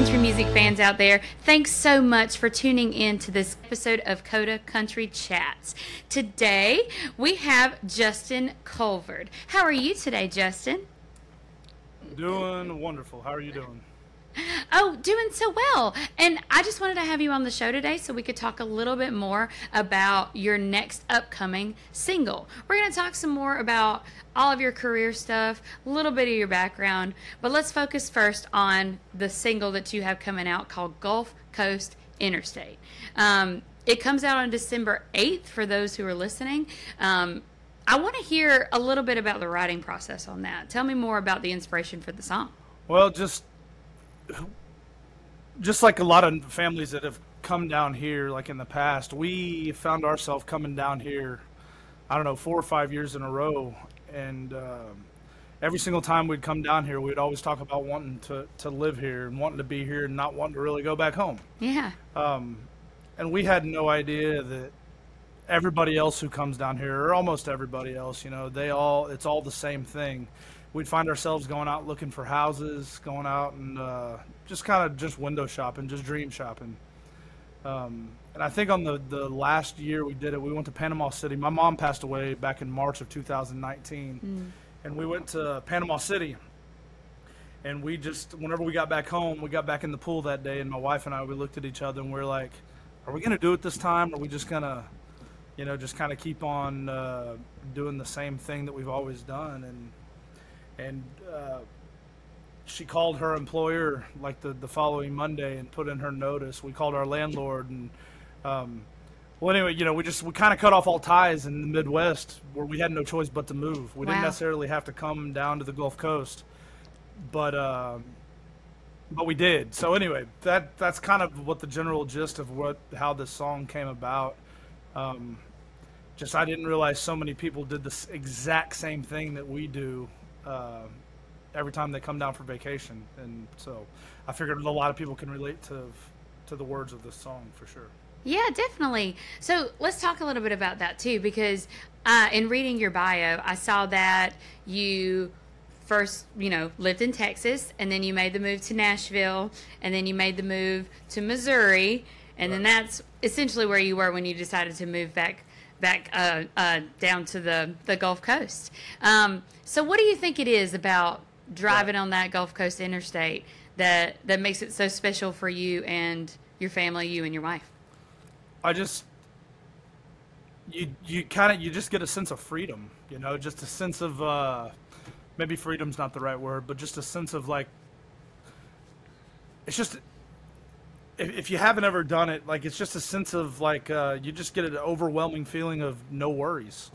country music fans out there, thanks so much for tuning in to this episode of Coda Country Chats. Today we have Justin Colvard. How are you today, Justin? Doing wonderful. How are you doing? Oh, doing so well. And I just wanted to have you on the show today so we could talk a little bit more about your next upcoming single. We're going to talk some more about all of your career stuff, a little bit of your background, but let's focus first on the single that you have coming out called Gulf Coast Interstate. Um, it comes out on December 8th for those who are listening. Um, I want to hear a little bit about the writing process on that. Tell me more about the inspiration for the song. Well, just just like a lot of families that have come down here, like in the past, we found ourselves coming down here. I don't know, four or five years in a row, and um, every single time we'd come down here, we'd always talk about wanting to to live here and wanting to be here and not wanting to really go back home. Yeah. Um, and we had no idea that everybody else who comes down here, or almost everybody else, you know, they all it's all the same thing we'd find ourselves going out looking for houses, going out and uh, just kind of just window shopping, just dream shopping. Um, and I think on the, the last year we did it, we went to Panama City. My mom passed away back in March of 2019, mm. and we went to Panama City. And we just, whenever we got back home, we got back in the pool that day, and my wife and I, we looked at each other and we are like, "Are we going to do it this time? Or are we just going to, you know, just kind of keep on uh, doing the same thing that we've always done?" And and uh, she called her employer like the, the following Monday and put in her notice. We called our landlord and um, well anyway, you know, we just we kind of cut off all ties in the Midwest where we had no choice but to move. We wow. didn't necessarily have to come down to the Gulf Coast, but uh, but we did. So anyway, that that's kind of what the general gist of what how this song came about. Um, just I didn't realize so many people did the exact same thing that we do uh, every time they come down for vacation, and so I figured a lot of people can relate to to the words of this song for sure. Yeah, definitely. So let's talk a little bit about that too, because uh, in reading your bio, I saw that you first, you know, lived in Texas, and then you made the move to Nashville, and then you made the move to Missouri, and right. then that's essentially where you were when you decided to move back back uh, uh, down to the, the Gulf Coast. Um, so, what do you think it is about driving right. on that Gulf Coast interstate that that makes it so special for you and your family, you and your wife? I just you you kind of you just get a sense of freedom, you know, just a sense of uh, maybe freedom's not the right word, but just a sense of like it's just if, if you haven't ever done it, like it's just a sense of like uh, you just get an overwhelming feeling of no worries.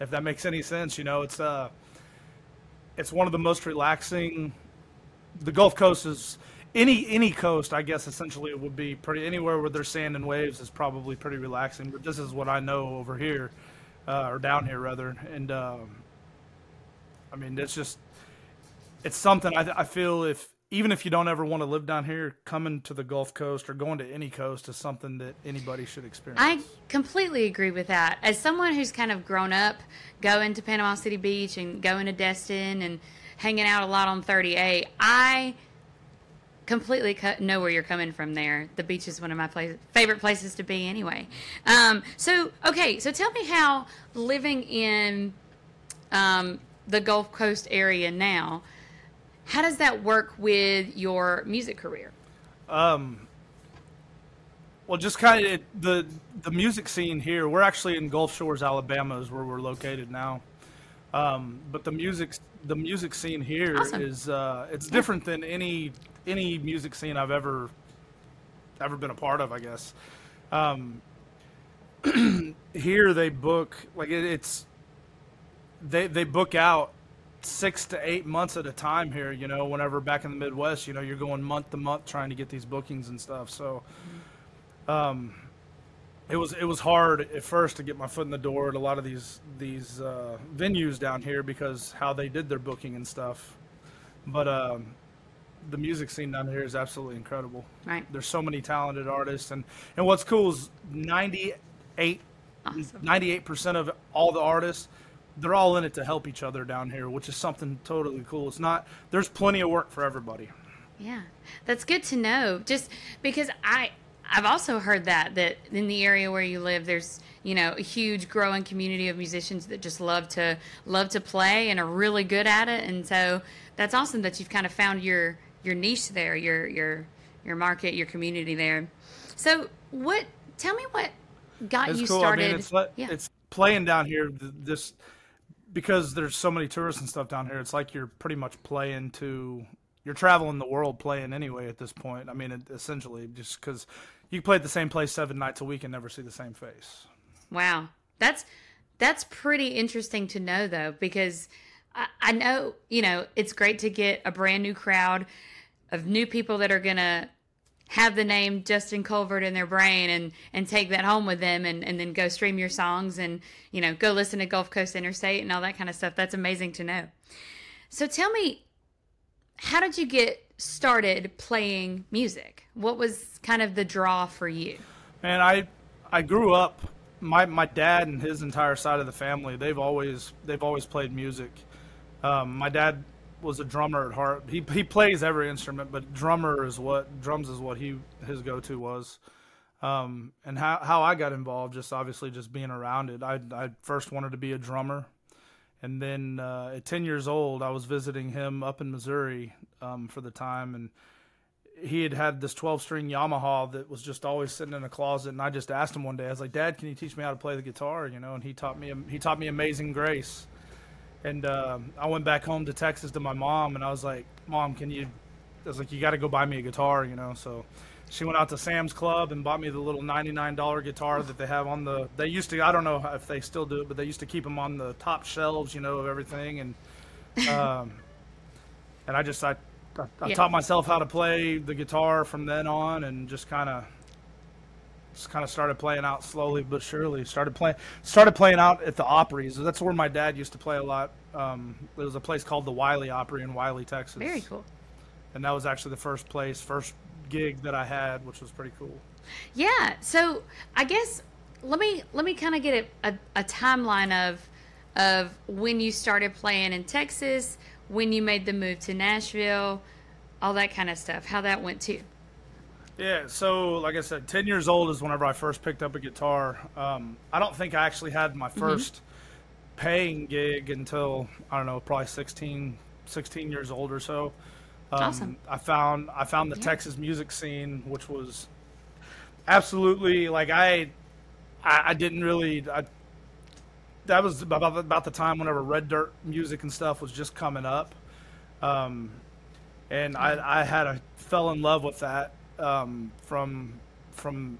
if that makes any sense, you know, it's uh, it's one of the most relaxing. The Gulf Coast is any any coast, I guess. Essentially, it would be pretty anywhere where there's sand and waves is probably pretty relaxing. But this is what I know over here, uh, or down here rather. And um, I mean, it's just it's something I, I feel if even if you don't ever want to live down here, coming to the Gulf Coast or going to any coast is something that anybody should experience. I completely agree with that. As someone who's kind of grown up going to Panama City Beach and going to Destin and hanging out a lot on 38, I completely know where you're coming from there. The beach is one of my place, favorite places to be anyway. Um, so, okay, so tell me how living in um, the Gulf Coast area now – how does that work with your music career? Um, well, just kind of the the music scene here. We're actually in Gulf Shores, Alabama, is where we're located now. Um, but the music the music scene here awesome. is uh, it's different than any any music scene I've ever ever been a part of. I guess. Um, here they book like it, it's they they book out six to eight months at a time here. You know, whenever back in the Midwest, you know, you're going month to month trying to get these bookings and stuff. So, um, it was it was hard at first to get my foot in the door at a lot of these these uh, venues down here because how they did their booking and stuff. But um, the music scene down here is absolutely incredible. Right. There's so many talented artists, and and what's cool is 98 98 percent of all the artists they're all in it to help each other down here, which is something totally cool. It's not there's plenty of work for everybody. Yeah, that's good to know. Just because I I've also heard that that in the area where you live, there's you know a huge growing community of musicians that just love to love to play and are really good at it, and so that's awesome that you've kind of found your your niche there, your your your market, your community there. So what? Tell me what got It's you cool. started. I mean, it's yeah. it's playing down here. th- This because there's so many tourists and stuff down here. It's like you're pretty much playing to. You're traveling the world playing anyway at this point. I mean, it, essentially, just because you play at the same place seven nights a week and never see the same face. Wow, that's that's pretty interesting to know though, because I, I know you know it's great to get a brand new crowd of new people that are gonna have the name Justin Colvard in their brain and and take that home with them and and then go stream your songs and you know go listen to Gulf Coast Interstate and all that kind of stuff. That's amazing to know. So tell me, how did you get started playing music? What was kind of the draw for you? And I, I grew up. My my dad and his entire side of the family. They've always they've always played music. Um, my dad was a drummer at heart. He he plays every instrument, but drummer is what drums is what he his go to was. Um, and how how I got involved, just obviously just being around it. I I first wanted to be a drummer, and then uh, at ten years old, I was visiting him up in Missouri um, for the time, and he had had this 12 string Yamaha that was just always sitting in a closet and I just asked him one day I was like dad can you teach me how to play the guitar you know and he taught me he taught me amazing grace and um, I went back home to Texas to my mom and I was like mom can you I was like you got to go buy me a guitar you know so she went out to Sam's Club and bought me the little $99 guitar that they have on the they used to I don't know if they still do it but they used to keep them on the top shelves you know of everything and um, and I just I I, I Yeah. taught myself how to play the guitar from then on, and just kind of just kind of started playing out slowly but surely. Started playing started playing out at the Opries. That's where my dad used to play a lot. Um, there was a place called the Wylie Opry in Wylie, Texas. Very cool. And that was actually the first place, first gig that I had, which was pretty cool. Yeah. So I guess let me let me kind of get a, a, a timeline of of when you started playing in Texas, when you made the move to Nashville, all that kind of stuff. How that went too. Yeah, so like I said, 10 years old is whenever I first picked up a guitar. Um, I don't think I actually had my 1st paying gig until, I don't know, probably 16, 16 years old or so. Um, Awesome. I found I found the Yeah. Texas music scene, which was absolutely like I, I, I didn't really. I, that was about about the time whenever Red Dirt music and stuff was just coming up. Um, and I, I had a fell in love with that um, from from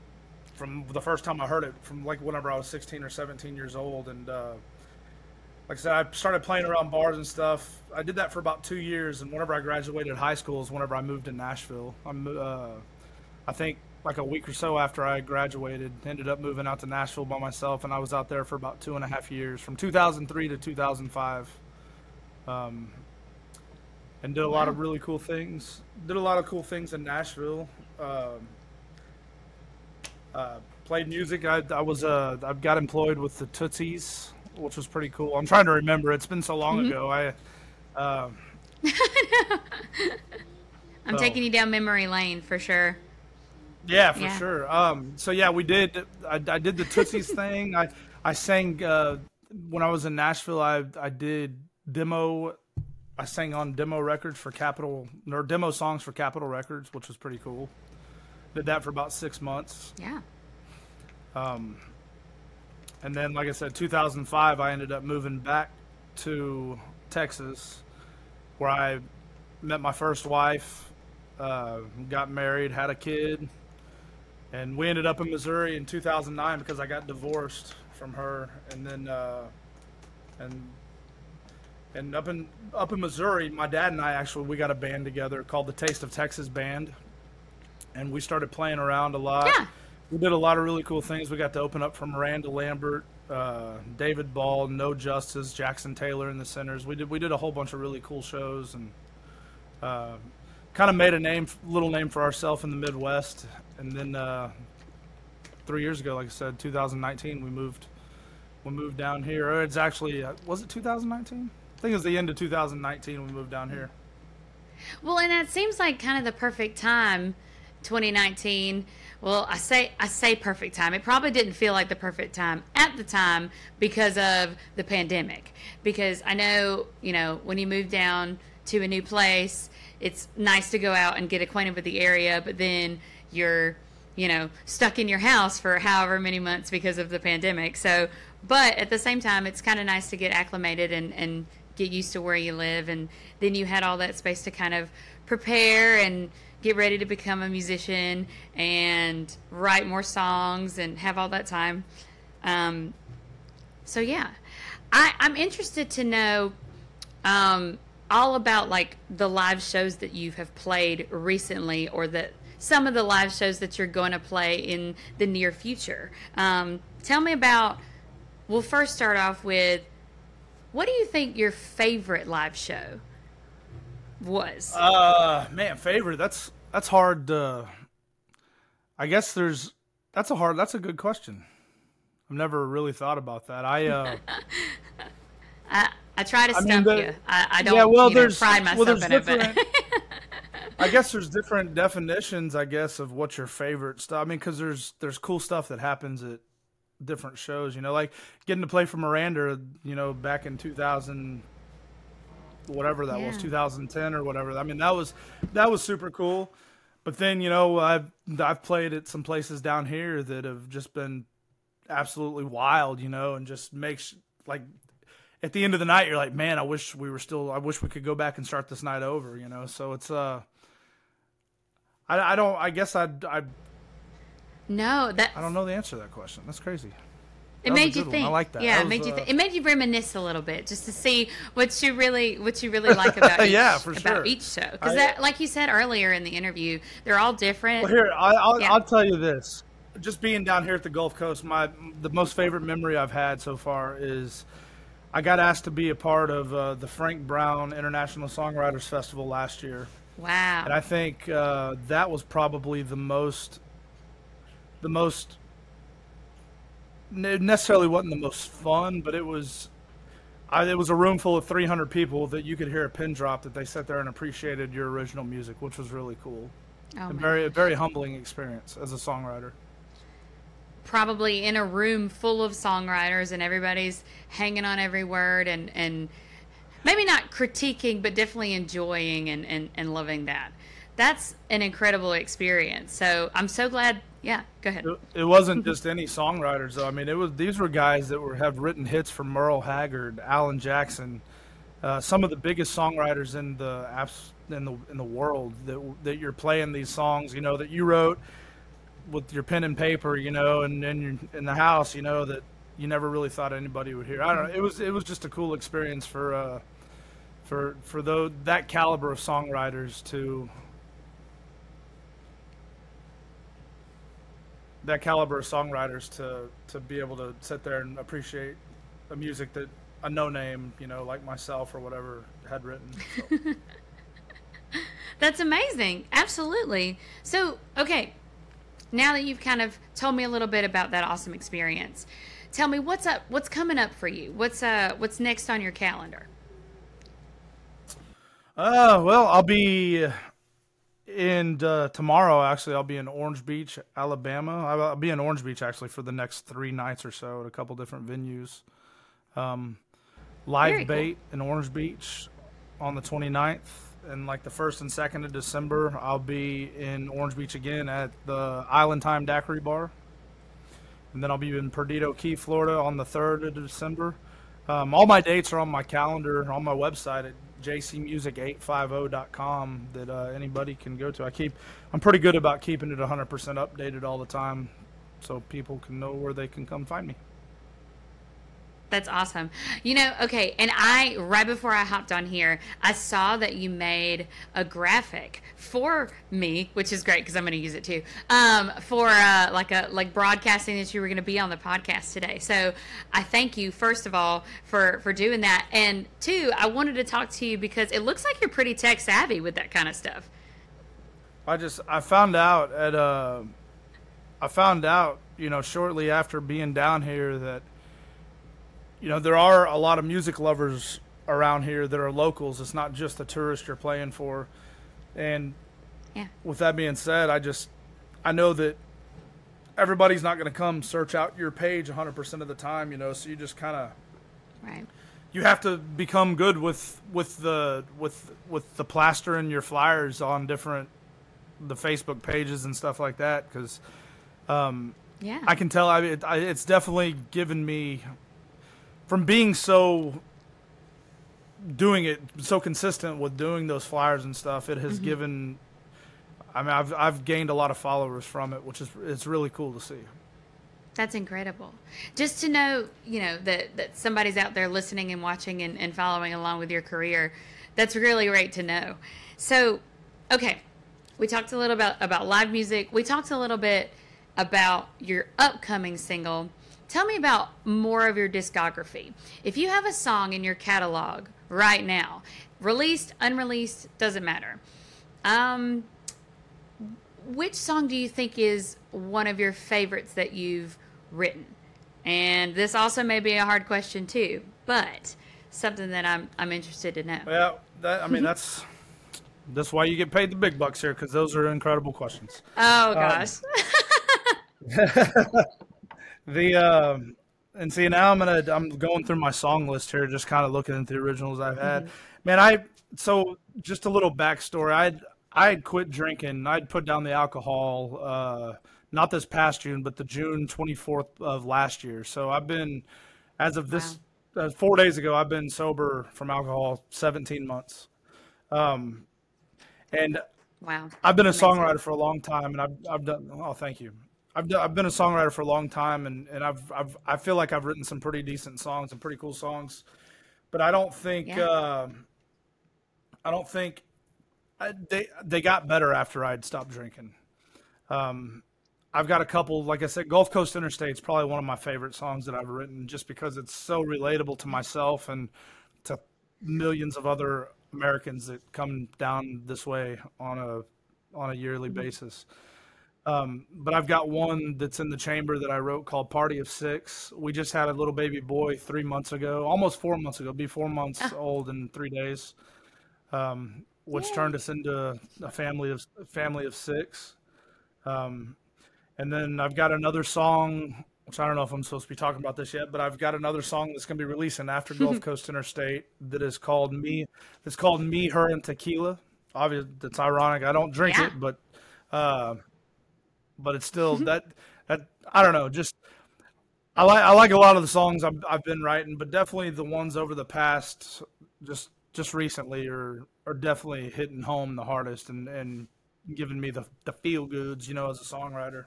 from the first time I heard it from like whenever I was 16 or 17 years old and uh, like I said I started playing around bars and stuff I did that for about two years and whenever I graduated high school is whenever I moved to Nashville I'm uh, I think like a week or so after I graduated ended up moving out to Nashville by myself and I was out there for about two and a half years from 2003 to 2005 um, and did a lot of really cool things. Did a lot of cool things in Nashville. Um, uh, played music. I, I was uh, I got employed with the Tootsies, which was pretty cool. I'm trying to remember. It's been so long Mm-hmm. ago. I um, I'm Oh. taking you down memory lane for sure. Yeah, for Yeah. sure. Um, so yeah, we did. I, I did the Tootsies thing. I I sang uh, when I was in Nashville. I I did demo. I sang on demo records for Capitol or demo songs for Capitol Records, which was pretty cool. Did that for about six months, Yeah. and then, like I said, 2005, I ended up moving back to Texas, where I met my first wife, uh, got married, had a kid, and we ended up in Missouri in 2009 because I got divorced from her, and then uh, and and up in up in Missouri, my dad and I actually we got a band together called the Taste of Texas Band, and we started playing around a lot. Yeah. We did a lot of really cool things. We got to open up for Miranda Lambert, uh, David Ball, No Justice, Jackson Taylor in the Sinners. We did we did a whole bunch of really cool shows and uh, kind of made a name, little name for ourselves in the Midwest. And then uh, three years ago, like I said, 2019, we moved we moved down here. It's actually uh, was it 2019? I think it was the end of 2019 we moved down here. Well, and that seems like kind of the perfect time, 2019. Well, I say I say perfect time. It probably didn't feel like the perfect time at the time because of the pandemic. Because I know, you know, when you move down to a new place, it's nice to go out and get acquainted with the area, but then you're, you know, stuck in your house for however many months because of the pandemic. So, but at the same time, it's kind of nice to get acclimated and, and get used to where you live. And then you had all that space to kind of prepare and get ready to become a musician and write more songs and have all that time. Um, so yeah, I, I'm interested to know um, all about like the live shows that you have played recently or that some of the live shows that you're going to play in the near future. Um, tell me about. We'll first start off with what do you think your favorite live show was? Uh, man, favorite. That's that's hard. To, I guess there's. That's a hard. That's a good question. I've never really thought about that. I. Uh, I I try to I mean, stump the- you. I, I don't yeah, well, you know, there's pride well, myself there's in it, but. I guess there's different definitions. I guess of what's your favorite stuff. I mean, because there's there's cool stuff that happens at different shows. You know, like getting to play for Miranda. You know, back in 2000, whatever that was, 2010 or whatever. I mean, that was that was super cool. But then you know, I've I've played at some places down here that have just been absolutely wild. You know, and just makes like at the end of the night, you're like, man, I wish we were still. I wish we could go back and start this night over. You know, so it's uh, I, I don't. I guess I I no, that I don't know the answer to that question. That's crazy. It that was a made you good one. think. I like that. Yeah, That it made was, you uh. It made you reminisce a little bit, just to see what you really what you really like about each, Yeah, for about sure. each show. Because that, like you said earlier in the interview, they're all different. Well, here I, I'll Yeah. I'll tell you this. Just being down here at the Gulf Coast, my the most favorite memory I've had so far is I got asked to be a part of uh, the Frank Brown International Songwriters Festival last year. wow. And I think uh, that was probably the most, the most, necessarily wasn't the most fun, but it was, I, it was a room full of 300 people that you could hear a pin drop that they sat there and appreciated your original music, which was really cool. oh, and very, a very humbling experience as a songwriter. probably in a room full of songwriters and everybody's hanging on every word and and maybe not critiquing but definitely enjoying and and, and loving that that's an incredible experience so i'm so glad yeah go ahead It, it wasn't just any songwriters though. I mean, it was these were guys that were have written hits for Merle Haggard, Alan Jackson, uh, some of the biggest songwriters in the in the in the world that that you're playing these songs. You know that you wrote with your pen and paper. You know, and you're in the house. You know that you never really thought anybody would hear. I don't know. It was it was just a cool experience for uh, for for those that caliber of songwriters to that caliber of songwriters to to be able to sit there and appreciate a music that a no name, you know, like myself or whatever had written. So, that's amazing. Absolutely. So okay. Now that you've kind of told me a little bit about that awesome experience tell me what's up what's coming up for you? What's uh what's next on your calendar? Uh, well, I'll be in uh, tomorrow. Actually, I'll be in Orange Beach, Alabama. I'll, be in Orange Beach actually for the next three nights or so at a couple different venues. Um, live Very cool. bait in Orange Beach on the 29th. And like the first and second of December, I'll be in Orange Beach again at the Island Time Daiquiri Bar. And then I'll be in Perdido Key, Florida on the 3rd of December. Um, all my dates are on my calendar on my website at jcmusic850.com that uh, anybody can go to. I keep, I'm pretty good about keeping it 100% updated all the time, so people can know where they can come find me. That's awesome. You know, okay, and I right before I hopped on here, I saw that you made a graphic for me, which is great because I'm going to use it too. Um, for uh, like a like broadcasting that you were going to be on the podcast today. So I thank you first of all for for doing that, and two, I wanted to talk to you because it looks like you're pretty tech savvy with that kind of stuff. I just I found out at uh I found out, you know, shortly after being down here that you know, there are a lot of music lovers around here that are locals. It's not just the tourists you're playing for. And Yeah. with that being said, I just I know that everybody's not going to come search out your page 100% of the time, you know, so you just kind of Right. you have to become good with with the with with the plaster in your flyers on different the Facebook pages and stuff like that cuz um Yeah. I can tell I, it, I it's definitely given me from being so doing it so consistent with doing those flyers and stuff it has mm-hmm. given I mean I've I've gained a lot of followers from it which is it's really cool to see. That's incredible. Just to know, you know, that, that somebody's out there listening and watching and, and following along with your career, that's really great to know. So, okay, we talked a little about, about live music. We talked a little bit about your upcoming single. Tell me about more of your discography. If you have a song in your catalog right now, released, unreleased, doesn't matter. Um, which song do you think is one of your favorites that you've written? And this also may be a hard question too, but something that I'm I'm interested to know. Yeah, that I mean that's that's why you get paid the big bucks here cuz those are incredible questions. Oh gosh. The um, and see now I'm gonna I'm going through my song list here, just kind of looking at the originals I've had. Man, I so just a little backstory. I'd I had quit drinking. I'd put down the alcohol. Uh, not this past June, but the June 24th of last year. So I've been, as of this, uh, four days ago, I've been sober from alcohol 17 months. Um, and wow. I've been a Amazing. songwriter for a long time, and I've I've done. Oh, thank you. I've I've been a songwriter for a long time, and, and I've I've I feel like I've written some pretty decent songs and pretty cool songs, but I don't think Yeah. uh, I don't think I, they they got better after I'd stopped drinking. Um, I've got a couple, like I said, Gulf Coast Interstate is probably one of my favorite songs that I've written, just because it's so relatable to myself and to millions of other Americans that come down this way on a on a yearly basis. Um, but I've got one that's in the chamber that I wrote called Party of Six. We just had a little baby boy three months ago, almost four months ago, be four months old in three days, um, which Yay. turned us into a family of a family of six. Um, and then I've got another song, which I don't know if I'm supposed to be talking about this yet, but I've got another song that's going to be releasing after Gulf Coast Interstate that is called Me. It's called Me, Her, and Tequila. Obviously, that's ironic. I don't drink Yeah. it, but uh, but it's still mm-hmm. that that I don't know. Just I like I like a lot of the songs I've I've been writing, but definitely the ones over the past just just recently are are definitely hitting home the hardest and and giving me the the feel goods, you know, as a songwriter.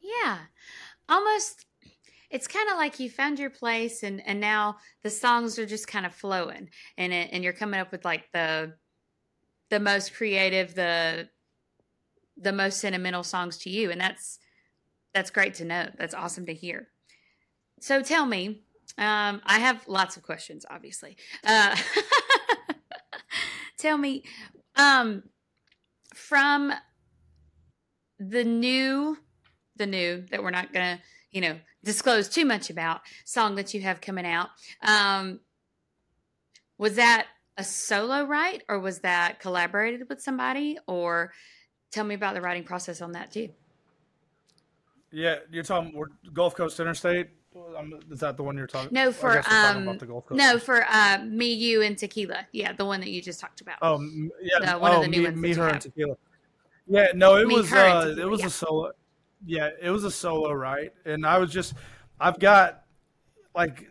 Yeah. Almost it's kind of like you found your place and and now the songs are just kind of flowing and it, and you're coming up with like the the most creative the the most sentimental songs to you and that's that's great to know. That's awesome to hear. So tell me, um I have lots of questions obviously. Uh tell me um from the new the new that we're not gonna you know disclose too much about song that you have coming out um was that a solo write or was that collaborated with somebody or tell me about the writing process on that too Yeah, you're talking we're Gulf Coast Interstate. Is that the one you're talking? no for guess we're talking um about the Gulf Coast. no for uh me you and tequila yeah the one that you just talked about Oh, yeah. The- one of oh, the new me, ones me her, and tequila. Yeah, no, it Me, was uh, Tequila, it was yeah. a solo. Yeah, it was a solo, right? And I was just, I've got like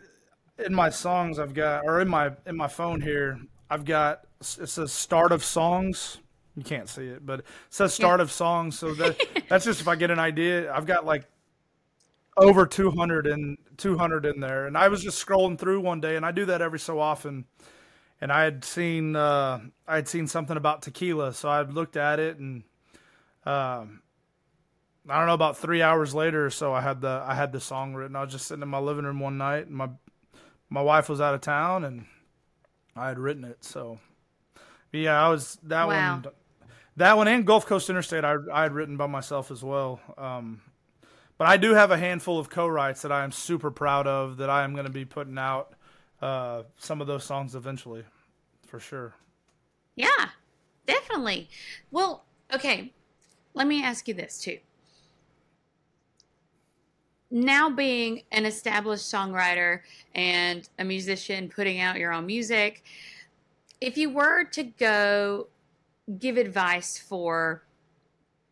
in my songs, I've got or in my in my phone here, I've got it says start of songs. You can't see it, but it says start of song. So that that's just if I get an idea. I've got like over 200 and 200 in there, and I was just scrolling through one day, and I do that every so often and I had seen uh, I had seen something about tequila, so I looked at it, and um, I don't know about three hours later or so, I had the I had the song written. I was just sitting in my living room one night, and my my wife was out of town, and I had written it. So yeah, I was that Wow. one, that one, and Gulf Coast Interstate. I I had written by myself as well. Um, but I do have a handful of co-writes that I am super proud of that I am going to be putting out uh, some of those songs eventually, for sure. Yeah, definitely. Well, okay. Let me ask you this too. Now being an established songwriter and a musician putting out your own music, if you were to go give advice for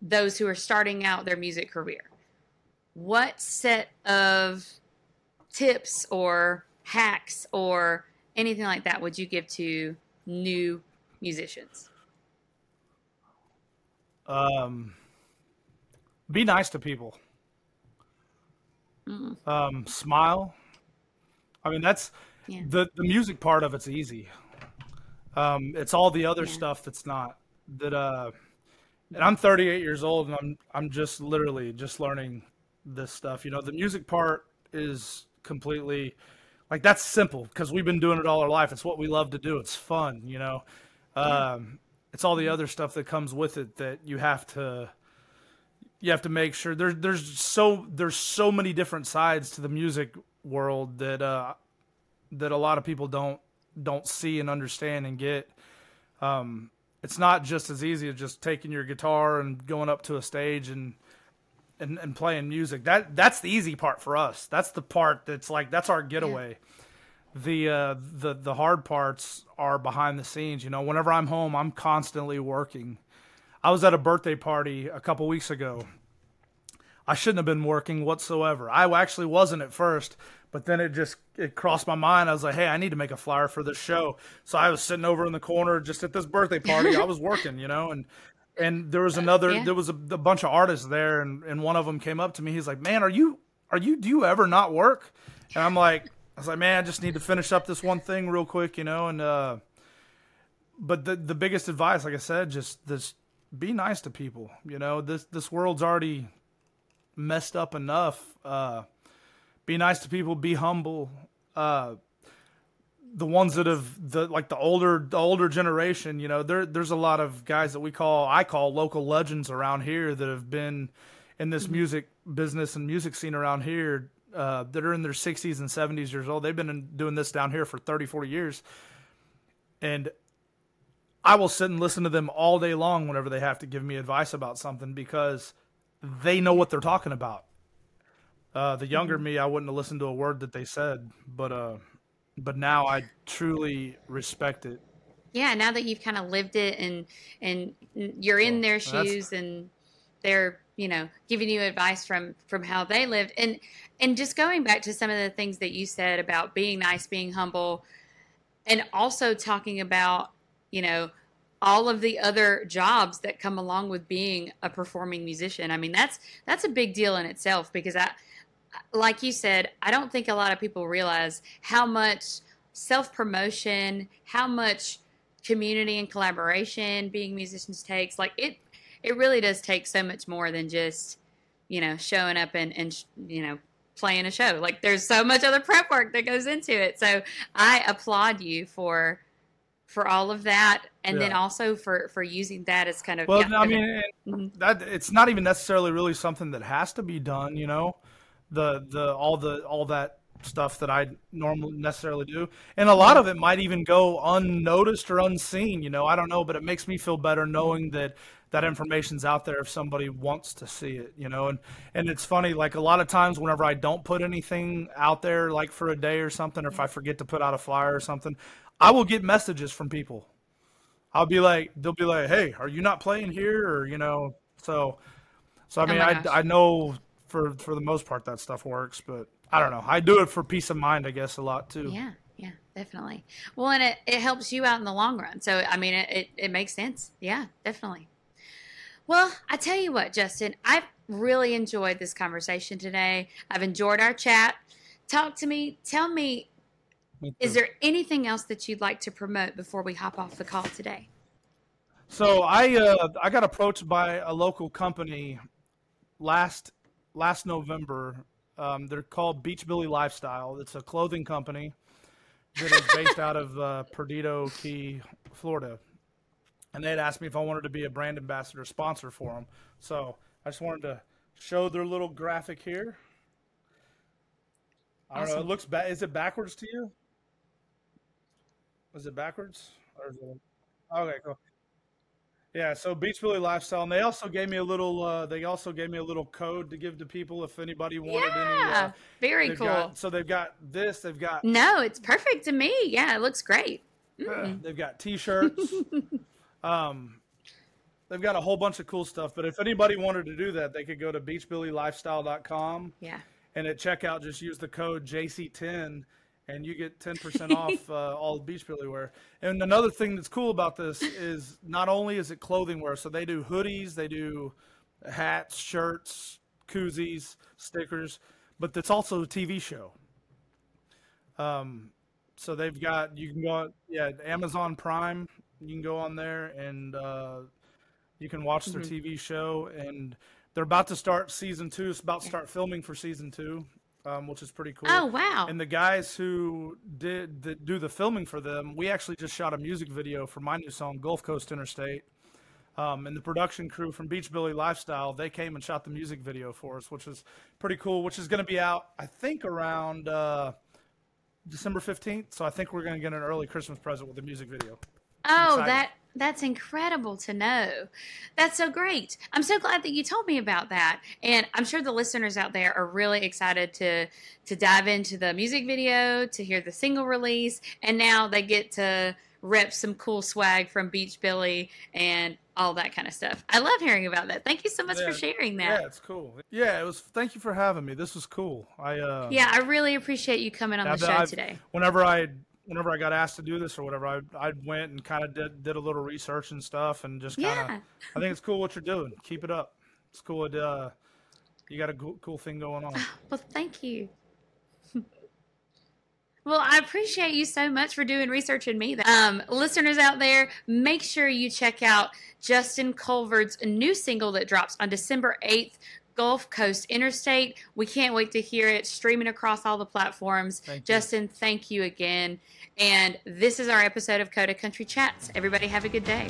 those who are starting out their music career, what set of tips or hacks or anything like that would you give to new musicians? Um, be nice to people. Mm. Um, smile. I mean, that's Yeah. the the music part of it's easy. Um, it's all the other Yeah. stuff that's not. That uh, and I'm 38 years old, and I'm I'm just literally just learning this stuff. You know, the music part is completely like that's simple because we've been doing it all our life. It's what we love to do. It's fun. You know, um, it's all the other stuff that comes with it that you have to you have to make sure there's there's so there's so many different sides to the music world that uh that a lot of people don't don't see and understand and get um it's not just as easy as just taking your guitar and going up to a stage and and, and playing music. That that's the easy part for us. That's the part that's like that's our getaway. The uh the the hard parts are behind the scenes. You know whenever i'm home i'm constantly working. I was at a birthday party a couple weeks ago. I shouldn't have been working whatsoever. I actually wasn't at first, but then it just it crossed my mind. I was like, "Hey, I need to make a flyer for this show." So I was sitting over in the corner just at this birthday party. I was working, you know, and and there was another Yeah. there was a, a bunch of artists there and and one of them came up to me. He's like, "Man, are you are you do you ever not work?" And I'm like I was like, "Man, I just need to finish up this one thing real quick, you know, and uh but the the biggest advice, like I said, just this be nice to people. You know, this this world's already messed up enough. Uh, be nice to people. Be humble. Uh, the ones that have the like the older the older generation, you know, there there's a lot of guys that we call I call local legends around here that have been in this music business and music scene around here uh, that are in their 60s and 70s years old. They've been in, doing this down here for 30, 40 years. And I will sit and listen to them all day long whenever they have to give me advice about something because they know what they're talking about. Uh, the younger me, I wouldn't have listened to a word that they said, but uh, but now I truly respect it. Yeah, now that you've kind of lived it and and you're in their shoes and they're you know giving you advice from from how they lived and and just going back to some of the things that you said about being nice, being humble, and also talking about you know all of the other jobs that come along with being a performing musician. I mean that's that's a big deal in itself because I like you said, I don't think a lot of people realize how much self promotion, how much community and collaboration being musicians takes. Like it, it really does take so much more than just, you know, showing up and, and, you know, playing a show. Like there's so much other prep work that goes into it. So I applaud you for, for all of that. And then also for, for using that as kind of, Well, yeah, I mean, Mhm. that it's not even necessarily really something that has to be done. You know, the the all the all that stuff that I normally necessarily do, and a lot of it might even go unnoticed or unseen. You know, I don't know, but it makes me feel better knowing that that information's out there if somebody wants to see it. You know, and and it's funny, like a lot of times whenever I don't put anything out there, like for a day or something, or if I mm-hmm. forget to put out a flyer or something, I will get messages from people. I'll be like, they'll be like, "Hey, are you not playing here?" Or you know, so, so I Oh mean, my I, gosh. I know for for the most part that stuff works, but I don't know. I do it for peace of mind, I guess, a lot too. Yeah, yeah, definitely. Well, and it, it helps you out in the long run. So, I mean, it, it, it makes sense. Yeah, definitely. Well, I tell you what, Justin, I've really enjoyed this conversation today. I've enjoyed our chat. Talk to me. Tell me, Me is there anything else that you'd like to promote before we hop off the call today? So I uh, I got approached by a local company last last November. Um, they're called Beach Billy Lifestyle. It's a clothing company that is based out of uh, Perdido Key, Florida. And they had asked me if I wanted to be a brand ambassador sponsor for them. So I just wanted to show their little graphic here. I don't know. It looks ba- Is it backwards to you? Is it backwards? Or is it... Okay, cool. Yeah, so Beach Billy Lifestyle, and they also gave me a little. Uh, they also gave me a little code to give to people if anybody wanted any. Uh, Yeah, very cool. got- so they've got this. They've got no, it's perfect to me. Yeah, it looks great. uh, they've got T-shirts. um, they've got a whole bunch of cool stuff. But if anybody wanted to do that, they could go to beachbillylifestyle.com Yeah. and at checkout just use the code JC10 and you get 10% off uh, all Beach Billy wear. And another thing that's cool about this is not only is it clothing wear, so they do hoodies, they do hats, shirts, koozies, stickers, but it's also a TV show. Um, so they've got you can go on, yeah Amazon Prime. You can go on there and uh, you can watch their TV show. And they're about to start season two. It's about to start filming for season two, um, which is pretty cool. Oh wow. And the guys who did that do the filming for them, we actually just shot a music video for my new song, Gulf Coast Interstate. Um, and the production crew from Beach Billy Lifestyle, they came and shot the music video for us, which was pretty cool. Which is going to be out, I think, around uh, December fifteenth. So I think we're going to get an early Christmas present with the music video. Oh, that that's incredible to know. That's so great. I'm so glad that you told me about that. And I'm sure the listeners out there are really excited to to dive into the music video, to hear the single release, and now they get to rep some cool swag from Beach Billy and all that kind of stuff. I love hearing about that. Thank you so much for sharing that. Yeah, it's cool. Yeah, it was. Thank you for having me. This was cool. I uh, Yeah, I really appreciate you coming on the I've- show I've- today. Whenever I whenever I got asked to do this or whatever, I I went and kind of did did a little research and stuff and just kind of. Yeah. I think it's cool what you're doing. Keep it up. It's cool. It, uh, you got a cool, cool thing going on. Well, thank you. Well, I appreciate you so much for doing research in me. Um, listeners out there, make sure you check out Justin Colvard's new single that drops on December 8th, Gulf Coast Interstate. We can't wait to hear it streaming across all the platforms. Thank. Justin, thank you again. And this is our episode of Coda Country Chats. Everybody have a good day.